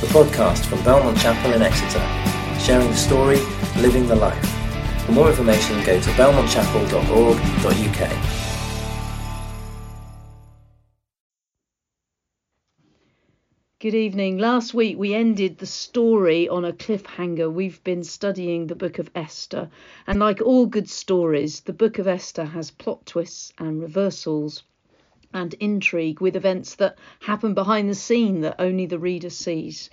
the podcast from Belmont Chapel in Exeter, sharing the story, living the life. For more information, go to belmontchapel.org.uk. Good evening. Last week we ended the story on a cliffhanger. We've been studying the book of Esther, and like all good stories, the book of Esther has plot twists and reversals and intrigue with events that happen behind the scene that only the reader sees,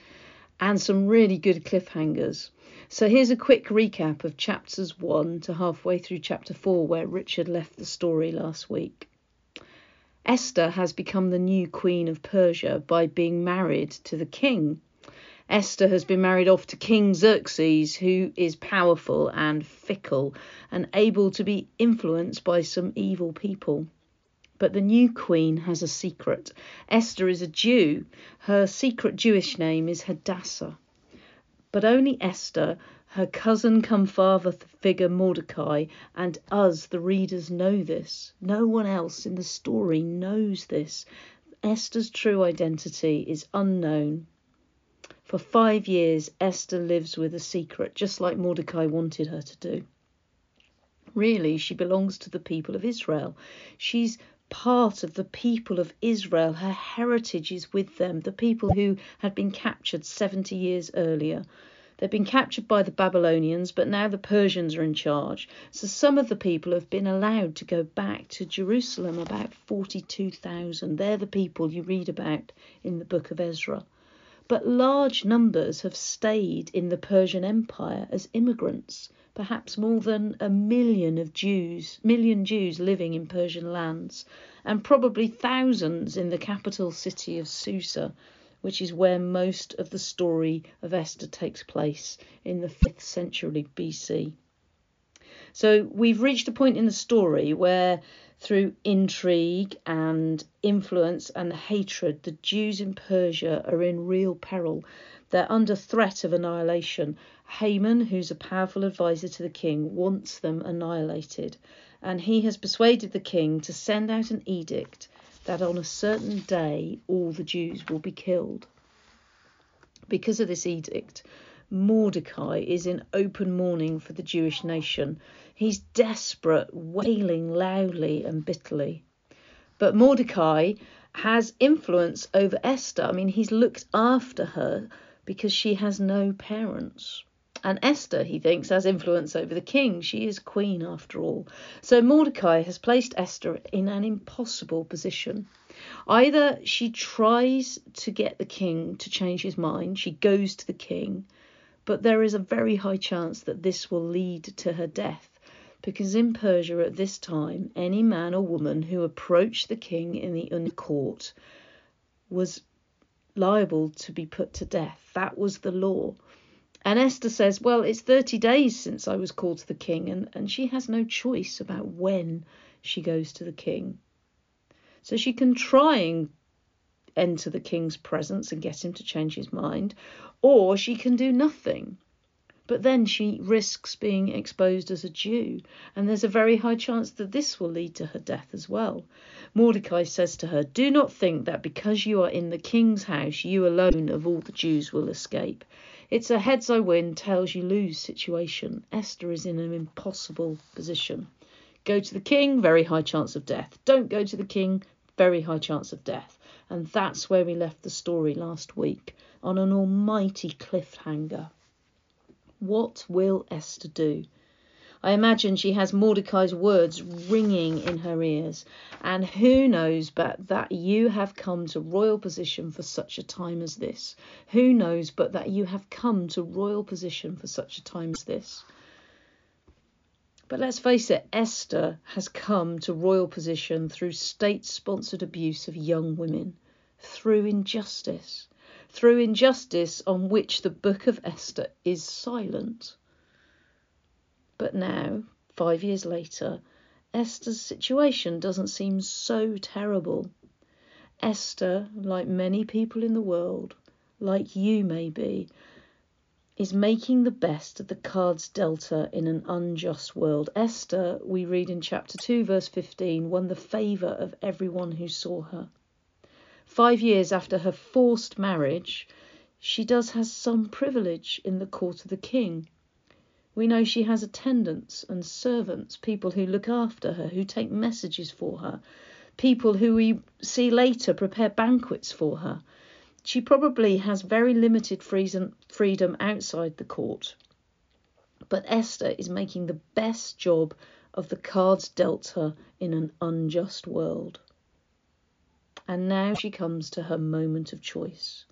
and some really good cliffhangers. So here's a quick recap of chapters 1 to halfway through chapter 4, where Richard left the story last week. Esther has become the new queen of Persia by being married to the king. Esther has been married off to King Xerxes, who is powerful and fickle and able to be influenced by some evil people. But the new queen has a secret. Esther is a Jew. Her secret Jewish name is Hadassah. But only Esther, her cousin come father figure Mordecai, and us, the readers, know this. No one else in the story knows this. Esther's true identity is unknown. For five years, Esther lives with a secret, just like Mordecai wanted her to do. Really, she belongs to the people of Israel. She's part of the people of Israel. Her heritage is with them, the people who had been captured 70 years earlier. They've been captured by the Babylonians, but now the Persians are in charge. So some of the people have been allowed to go back to Jerusalem, about 42,000. They're the people you read about in the book of Ezra. But large numbers have stayed in the Persian Empire as immigrants perhaps more than a million of Jews, million Jews living in Persian lands, and probably thousands in the capital city of Susa, which is where most of the story of Esther takes place in the 5th century BC. So we've reached a point in the story where through intrigue and influence and hatred, the Jews in Persia are in real peril. They're under threat of annihilation. Haman, who's a powerful advisor to the king, wants them annihilated, and he has persuaded the king to send out an edict that on a certain day all the Jews will be killed. Because of this edict, Mordecai is in open mourning for the Jewish nation. He's desperate, wailing loudly and bitterly. But Mordecai has influence over Esther. I mean, he's looked after her because she has no parents. And Esther, he thinks, has influence over the king. She is queen after all. So Mordecai has placed Esther in an impossible position. Either she tries to get the king to change his mind, she goes to the king, but there is a very high chance that this will lead to her death. Because in Persia at this time, any man or woman who approached the king in the court was liable to be put to death. That was the law. And Esther says, Well, it's 30 days since I was called to the king, and, and she has no choice about when she goes to the king. So she can try and enter the king's presence and get him to change his mind, or she can do nothing. But then she risks being exposed as a Jew, and there's a very high chance that this will lead to her death as well. Mordecai says to her, Do not think that because you are in the king's house, you alone of all the Jews will escape. It's a heads I win, tails you lose situation. Esther is in an impossible position. Go to the king, very high chance of death. Don't go to the king, very high chance of death. And that's where we left the story last week, on an almighty cliffhanger. What will Esther do? I imagine she has Mordecai's words ringing in her ears. And who knows but that you have come to royal position for such a time as this? Who knows but that you have come to royal position for such a time as this? But let's face it, Esther has come to royal position through state sponsored abuse of young women, through injustice through injustice on which the book of Esther is silent. But now, five years later, Esther's situation doesn't seem so terrible. Esther, like many people in the world, like you maybe, is making the best of the cards dealt in an unjust world. Esther, we read in chapter 2, verse 15, won the favour of everyone who saw her. Five years after her forced marriage, she does have some privilege in the court of the king. We know she has attendants and servants, people who look after her, who take messages for her, people who we see later prepare banquets for her. She probably has very limited freedom outside the court. But Esther is making the best job of the cards dealt her in an unjust world. And now she comes to her moment of choice.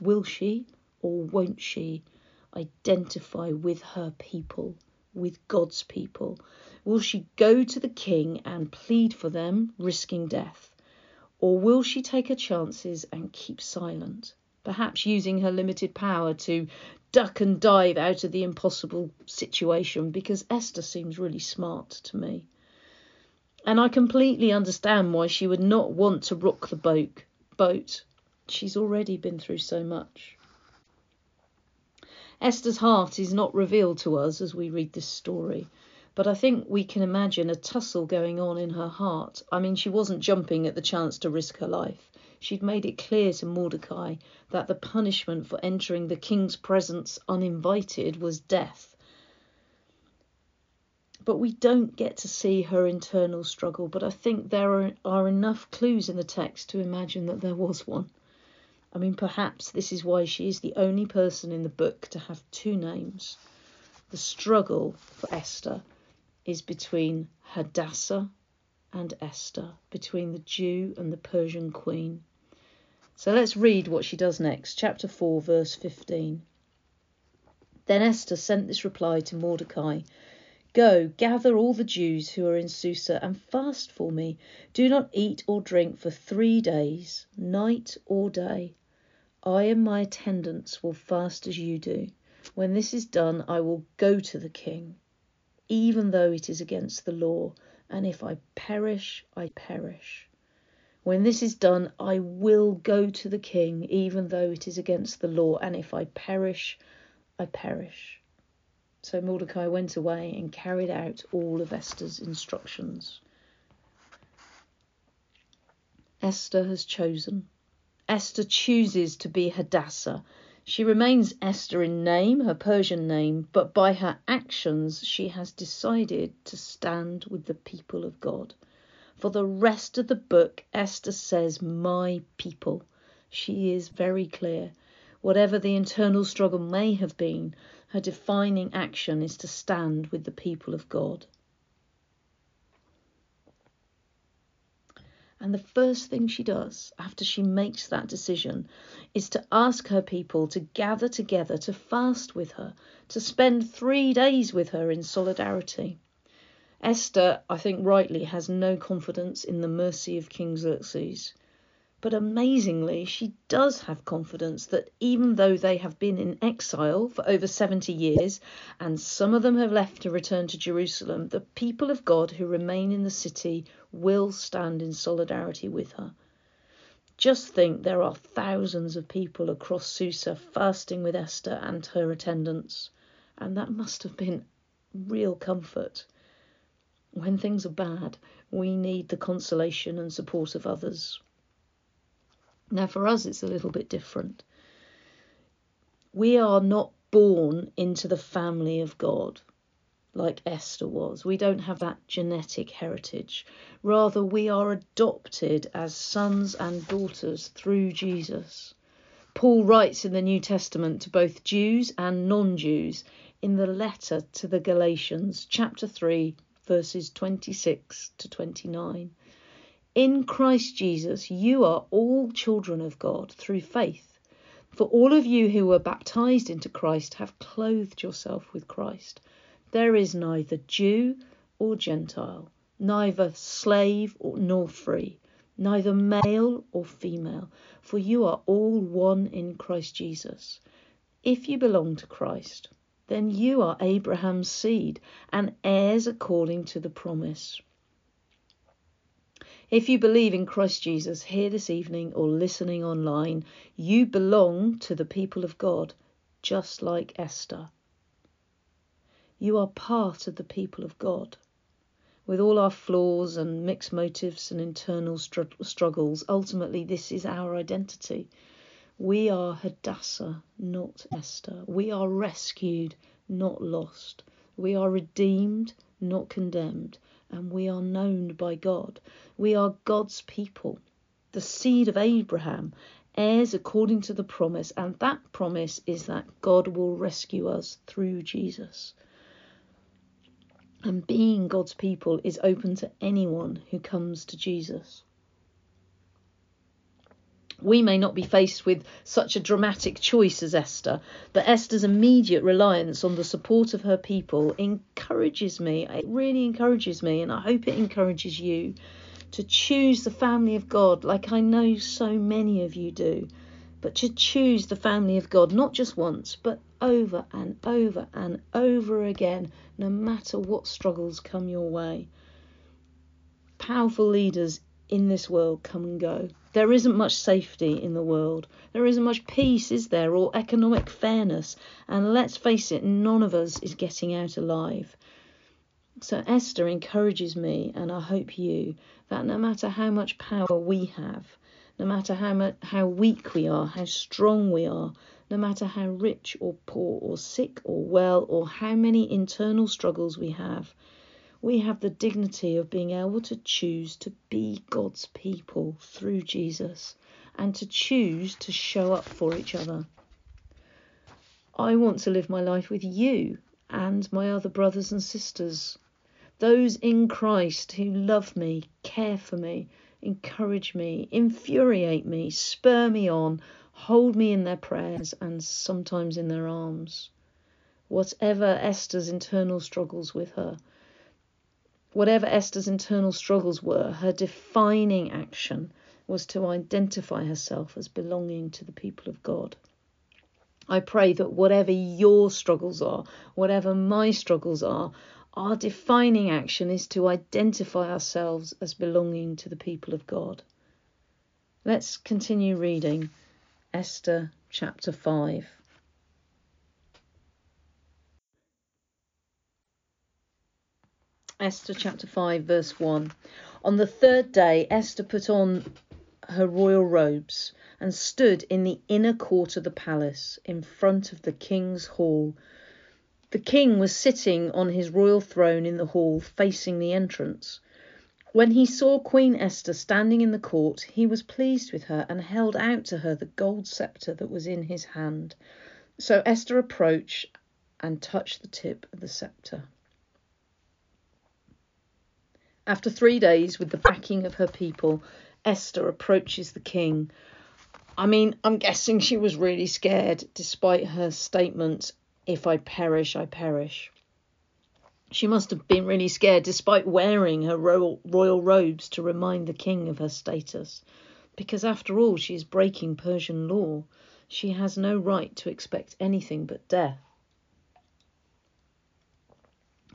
Will she or won't she identify with her people, with God's people? Will she go to the king and plead for them, risking death? Or will she take her chances and keep silent, perhaps using her limited power to duck and dive out of the impossible situation because Esther seems really smart to me. And I completely understand why she would not want to rock the boat. boat. She's already been through so much. Esther's heart is not revealed to us as we read this story, but I think we can imagine a tussle going on in her heart. I mean, she wasn't jumping at the chance to risk her life. She'd made it clear to Mordecai that the punishment for entering the king's presence uninvited was death. But we don't get to see her internal struggle, but I think there are, are enough clues in the text to imagine that there was one. I mean, perhaps this is why she is the only person in the book to have two names. The struggle for Esther is between Hadassah and Esther, between the Jew and the Persian queen. So let's read what she does next. Chapter 4, verse 15. Then Esther sent this reply to Mordecai Go, gather all the Jews who are in Susa and fast for me. Do not eat or drink for three days, night or day. I and my attendants will fast as you do. When this is done, I will go to the king, even though it is against the law, and if I perish, I perish. When this is done, I will go to the king, even though it is against the law, and if I perish, I perish. So Mordecai went away and carried out all of Esther's instructions. Esther has chosen. Esther chooses to be Hadassah. She remains Esther in name, her Persian name, but by her actions she has decided to stand with the people of God. For the rest of the book, Esther says, My people. She is very clear. Whatever the internal struggle may have been, her defining action is to stand with the people of God. And the first thing she does after she makes that decision is to ask her people to gather together to fast with her, to spend three days with her in solidarity. Esther, I think rightly, has no confidence in the mercy of King Xerxes. But amazingly, she does have confidence that even though they have been in exile for over 70 years, and some of them have left to return to Jerusalem, the people of God who remain in the city will stand in solidarity with her. Just think there are thousands of people across Susa fasting with Esther and her attendants, and that must have been real comfort. When things are bad, we need the consolation and support of others. Now, for us, it's a little bit different. We are not born into the family of God like Esther was. We don't have that genetic heritage. Rather, we are adopted as sons and daughters through Jesus. Paul writes in the New Testament to both Jews and non Jews in the letter to the Galatians, chapter 3, verses 26 to 29. In Christ Jesus, you are all children of God through faith. For all of you who were baptized into Christ have clothed yourself with Christ. There is neither Jew or Gentile, neither slave nor free, neither male or female, for you are all one in Christ Jesus. If you belong to Christ, then you are Abraham's seed and heirs according to the promise. If you believe in Christ Jesus here this evening or listening online, you belong to the people of God, just like Esther. You are part of the people of God. With all our flaws and mixed motives and internal str- struggles, ultimately, this is our identity. We are Hadassah, not Esther. We are rescued, not lost. We are redeemed, not condemned. And we are known by God. We are God's people, the seed of Abraham, heirs according to the promise. And that promise is that God will rescue us through Jesus. And being God's people is open to anyone who comes to Jesus. We may not be faced with such a dramatic choice as Esther, but Esther's immediate reliance on the support of her people encourages me. It really encourages me, and I hope it encourages you to choose the family of God like I know so many of you do but to choose the family of God not just once, but over and over and over again, no matter what struggles come your way. Powerful leaders in this world come and go. There isn't much safety in the world. There isn't much peace, is there, or economic fairness. And let's face it, none of us is getting out alive. So Esther encourages me, and I hope you, that no matter how much power we have, no matter how much, how weak we are, how strong we are, no matter how rich or poor or sick or well or how many internal struggles we have, we have the dignity of being able to choose to be God's people through Jesus and to choose to show up for each other. I want to live my life with you and my other brothers and sisters, those in Christ who love me, care for me, encourage me, infuriate me, spur me on, hold me in their prayers and sometimes in their arms. Whatever Esther's internal struggles with her, whatever Esther's internal struggles were, her defining action was to identify herself as belonging to the people of God. I pray that whatever your struggles are, whatever my struggles are, our defining action is to identify ourselves as belonging to the people of God. Let's continue reading Esther chapter 5. Esther chapter 5, verse 1. On the third day, Esther put on her royal robes and stood in the inner court of the palace in front of the king's hall the king was sitting on his royal throne in the hall facing the entrance. When he saw Queen Esther standing in the court, he was pleased with her and held out to her the gold sceptre that was in his hand. So Esther approached and touched the tip of the sceptre. After three days, with the backing of her people, Esther approaches the king. I mean, I'm guessing she was really scared, despite her statement if I perish, I perish. She must have been really scared, despite wearing her royal, royal robes to remind the king of her status, because after all, she is breaking Persian law. She has no right to expect anything but death.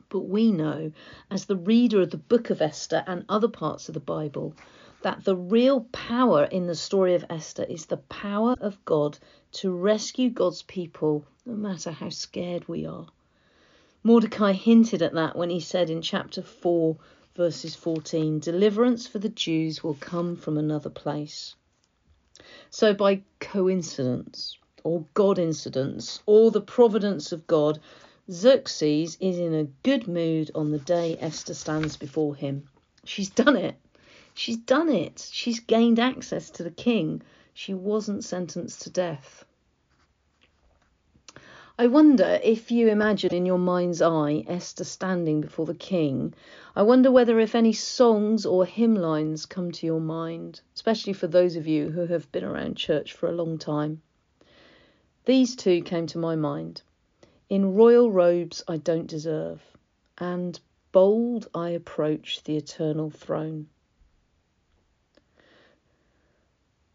But we know, as the reader of the book of Esther and other parts of the Bible, that the real power in the story of Esther is the power of God to rescue God's people no matter how scared we are. Mordecai hinted at that when he said in chapter 4, verses 14, deliverance for the Jews will come from another place. So, by coincidence, or God incidence, or the providence of God, Xerxes is in a good mood on the day Esther stands before him. She's done it. She's done it. She's gained access to the king. She wasn't sentenced to death. I wonder if you imagine in your mind's eye Esther standing before the king. I wonder whether if any songs or hymn lines come to your mind, especially for those of you who have been around church for a long time. These two came to my mind. In royal robes I don't deserve, and bold I approach the eternal throne.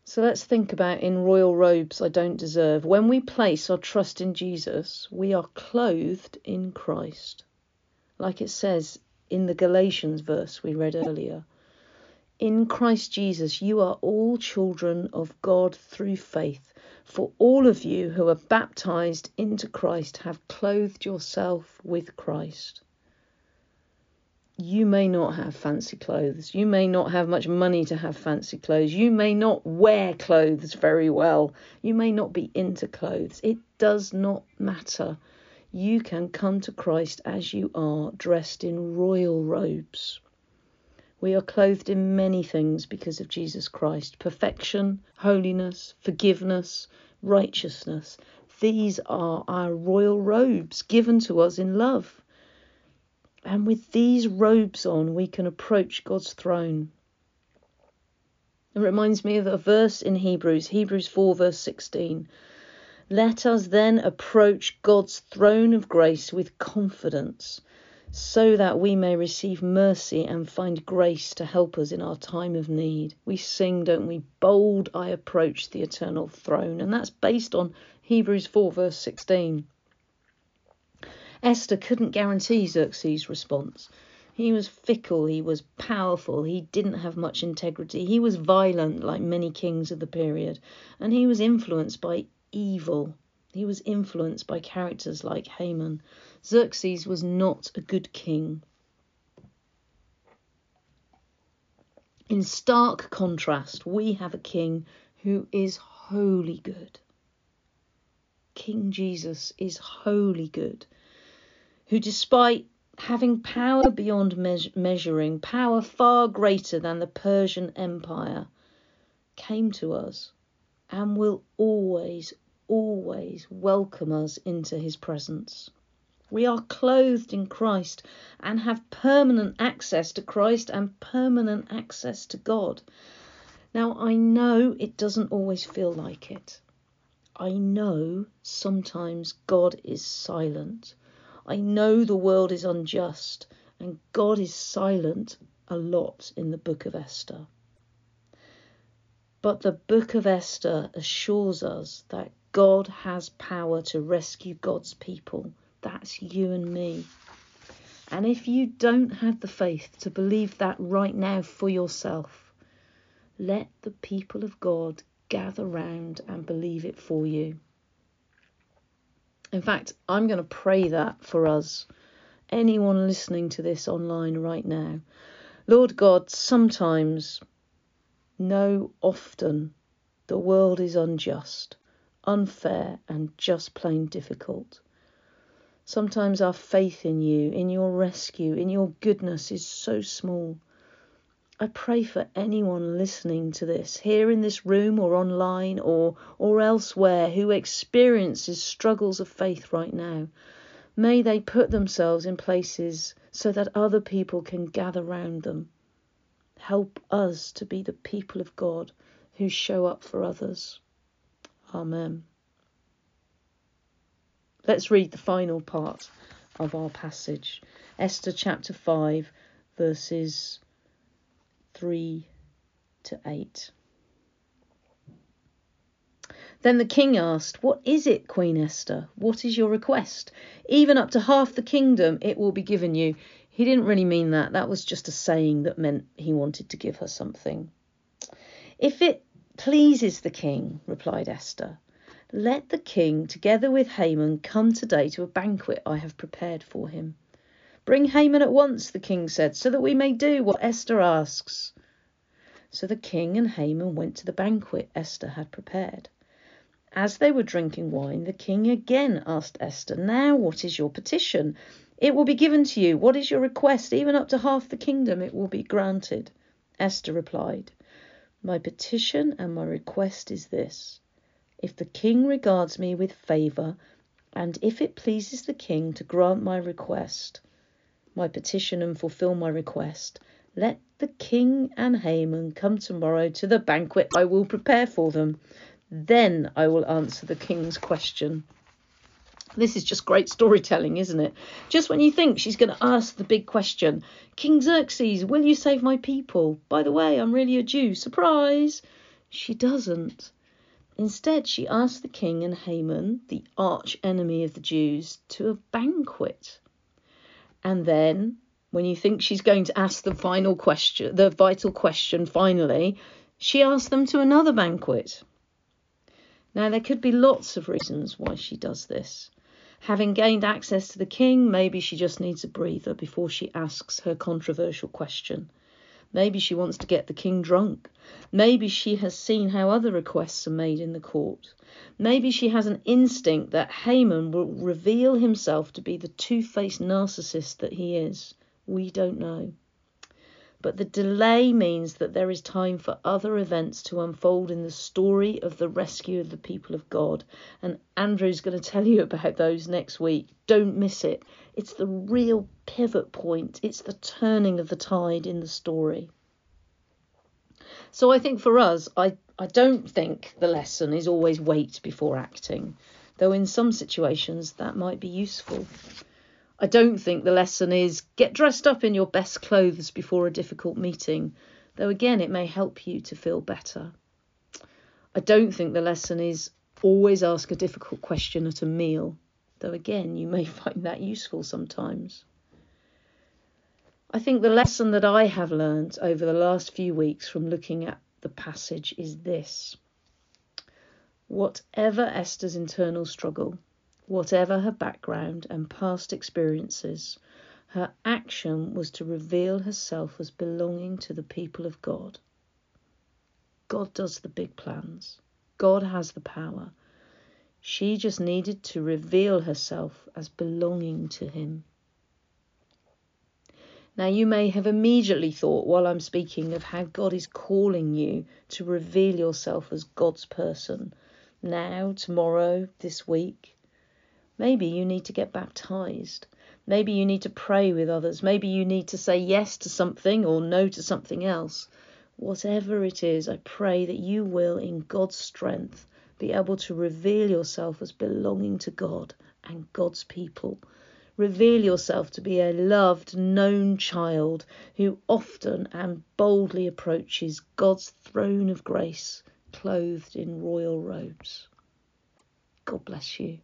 So let's think about in royal robes I don't deserve. When we place our trust in Jesus, we are clothed in Christ. Like it says in the Galatians verse we read earlier. In Christ Jesus, you are all children of God through faith. For all of you who are baptized into Christ have clothed yourself with Christ. you may not have fancy clothes. You may not have much money to have fancy clothes. You may not wear clothes very well. You may not be into clothes. It does not matter. You can come to Christ as you are, dressed in royal robes. We are clothed in many things because of Jesus Christ perfection, holiness, forgiveness, righteousness. These are our royal robes given to us in love. And with these robes on, we can approach God's throne. It reminds me of a verse in Hebrews, Hebrews 4, verse 16. Let us then approach God's throne of grace with confidence, so that we may receive mercy and find grace to help us in our time of need. We sing, don't we? Bold I approach the eternal throne. And that's based on Hebrews 4, verse 16. Esther couldn't guarantee Xerxes' response. He was fickle, he was powerful, he didn't have much integrity, he was violent like many kings of the period, and he was influenced by evil. He was influenced by characters like Haman. Xerxes was not a good king. In stark contrast, we have a king who is wholly good. King Jesus is wholly good who, despite having power beyond measuring, power far greater than the Persian Empire, came to us and will always, always welcome us into his presence. We are clothed in Christ and have permanent access to Christ and permanent access to God. Now, I know it doesn't always feel like it. I know sometimes God is silent. I know the world is unjust, and God is silent a lot in the book of Esther. But the book of Esther assures us that God has power to rescue God's people. That's you and me. And if you don't have the faith to believe that right now for yourself, let the people of God gather round and believe it for you. In fact, I'm going to pray that for us, anyone listening to this online right now. Lord God, sometimes, no, often, the world is unjust, unfair, and just plain difficult. Sometimes our faith in you, in your rescue, in your goodness is so small. I pray for anyone listening to this, here in this room or online or, or elsewhere, who experiences struggles of faith right now. May they put themselves in places so that other people can gather round them. Help us to be the people of God who show up for others. Amen. Let's read the final part of our passage Esther chapter 5, verses 3 to 8. Then the king asked, What is it, Queen Esther? What is your request? Even up to half the kingdom it will be given you. He didn't really mean that. That was just a saying that meant he wanted to give her something. If it pleases the king, replied Esther, let the king, together with Haman, come today to a banquet I have prepared for him. Bring Haman at once, the king said, so that we may do what Esther asks. So the king and Haman went to the banquet Esther had prepared. As they were drinking wine, the king again asked Esther, Now what is your petition? It will be given to you. What is your request? Even up to half the kingdom it will be granted. Esther replied, My petition and my request is this. If the king regards me with favour, and if it pleases the king to grant my request, my petition and fulfill my request. Let the king and Haman come tomorrow to the banquet I will prepare for them. Then I will answer the king's question. This is just great storytelling, isn't it? Just when you think she's going to ask the big question King Xerxes, will you save my people? By the way, I'm really a Jew. Surprise! She doesn't. Instead, she asks the king and Haman, the arch enemy of the Jews, to a banquet. And then, when you think she's going to ask the final question, the vital question finally, she asks them to another banquet. Now, there could be lots of reasons why she does this. Having gained access to the king, maybe she just needs a breather before she asks her controversial question. Maybe she wants to get the king drunk. Maybe she has seen how other requests are made in the court. Maybe she has an instinct that Haman will reveal himself to be the two faced narcissist that he is. We don't know. But the delay means that there is time for other events to unfold in the story of the rescue of the people of God. And Andrew's going to tell you about those next week. Don't miss it. It's the real pivot point, it's the turning of the tide in the story. So I think for us, I, I don't think the lesson is always wait before acting, though in some situations that might be useful. I don't think the lesson is get dressed up in your best clothes before a difficult meeting, though again it may help you to feel better. I don't think the lesson is always ask a difficult question at a meal, though again you may find that useful sometimes. I think the lesson that I have learned over the last few weeks from looking at the passage is this. Whatever Esther's internal struggle, Whatever her background and past experiences, her action was to reveal herself as belonging to the people of God. God does the big plans, God has the power. She just needed to reveal herself as belonging to Him. Now, you may have immediately thought while I'm speaking of how God is calling you to reveal yourself as God's person now, tomorrow, this week. Maybe you need to get baptized. Maybe you need to pray with others. Maybe you need to say yes to something or no to something else. Whatever it is, I pray that you will, in God's strength, be able to reveal yourself as belonging to God and God's people. Reveal yourself to be a loved, known child who often and boldly approaches God's throne of grace, clothed in royal robes. God bless you.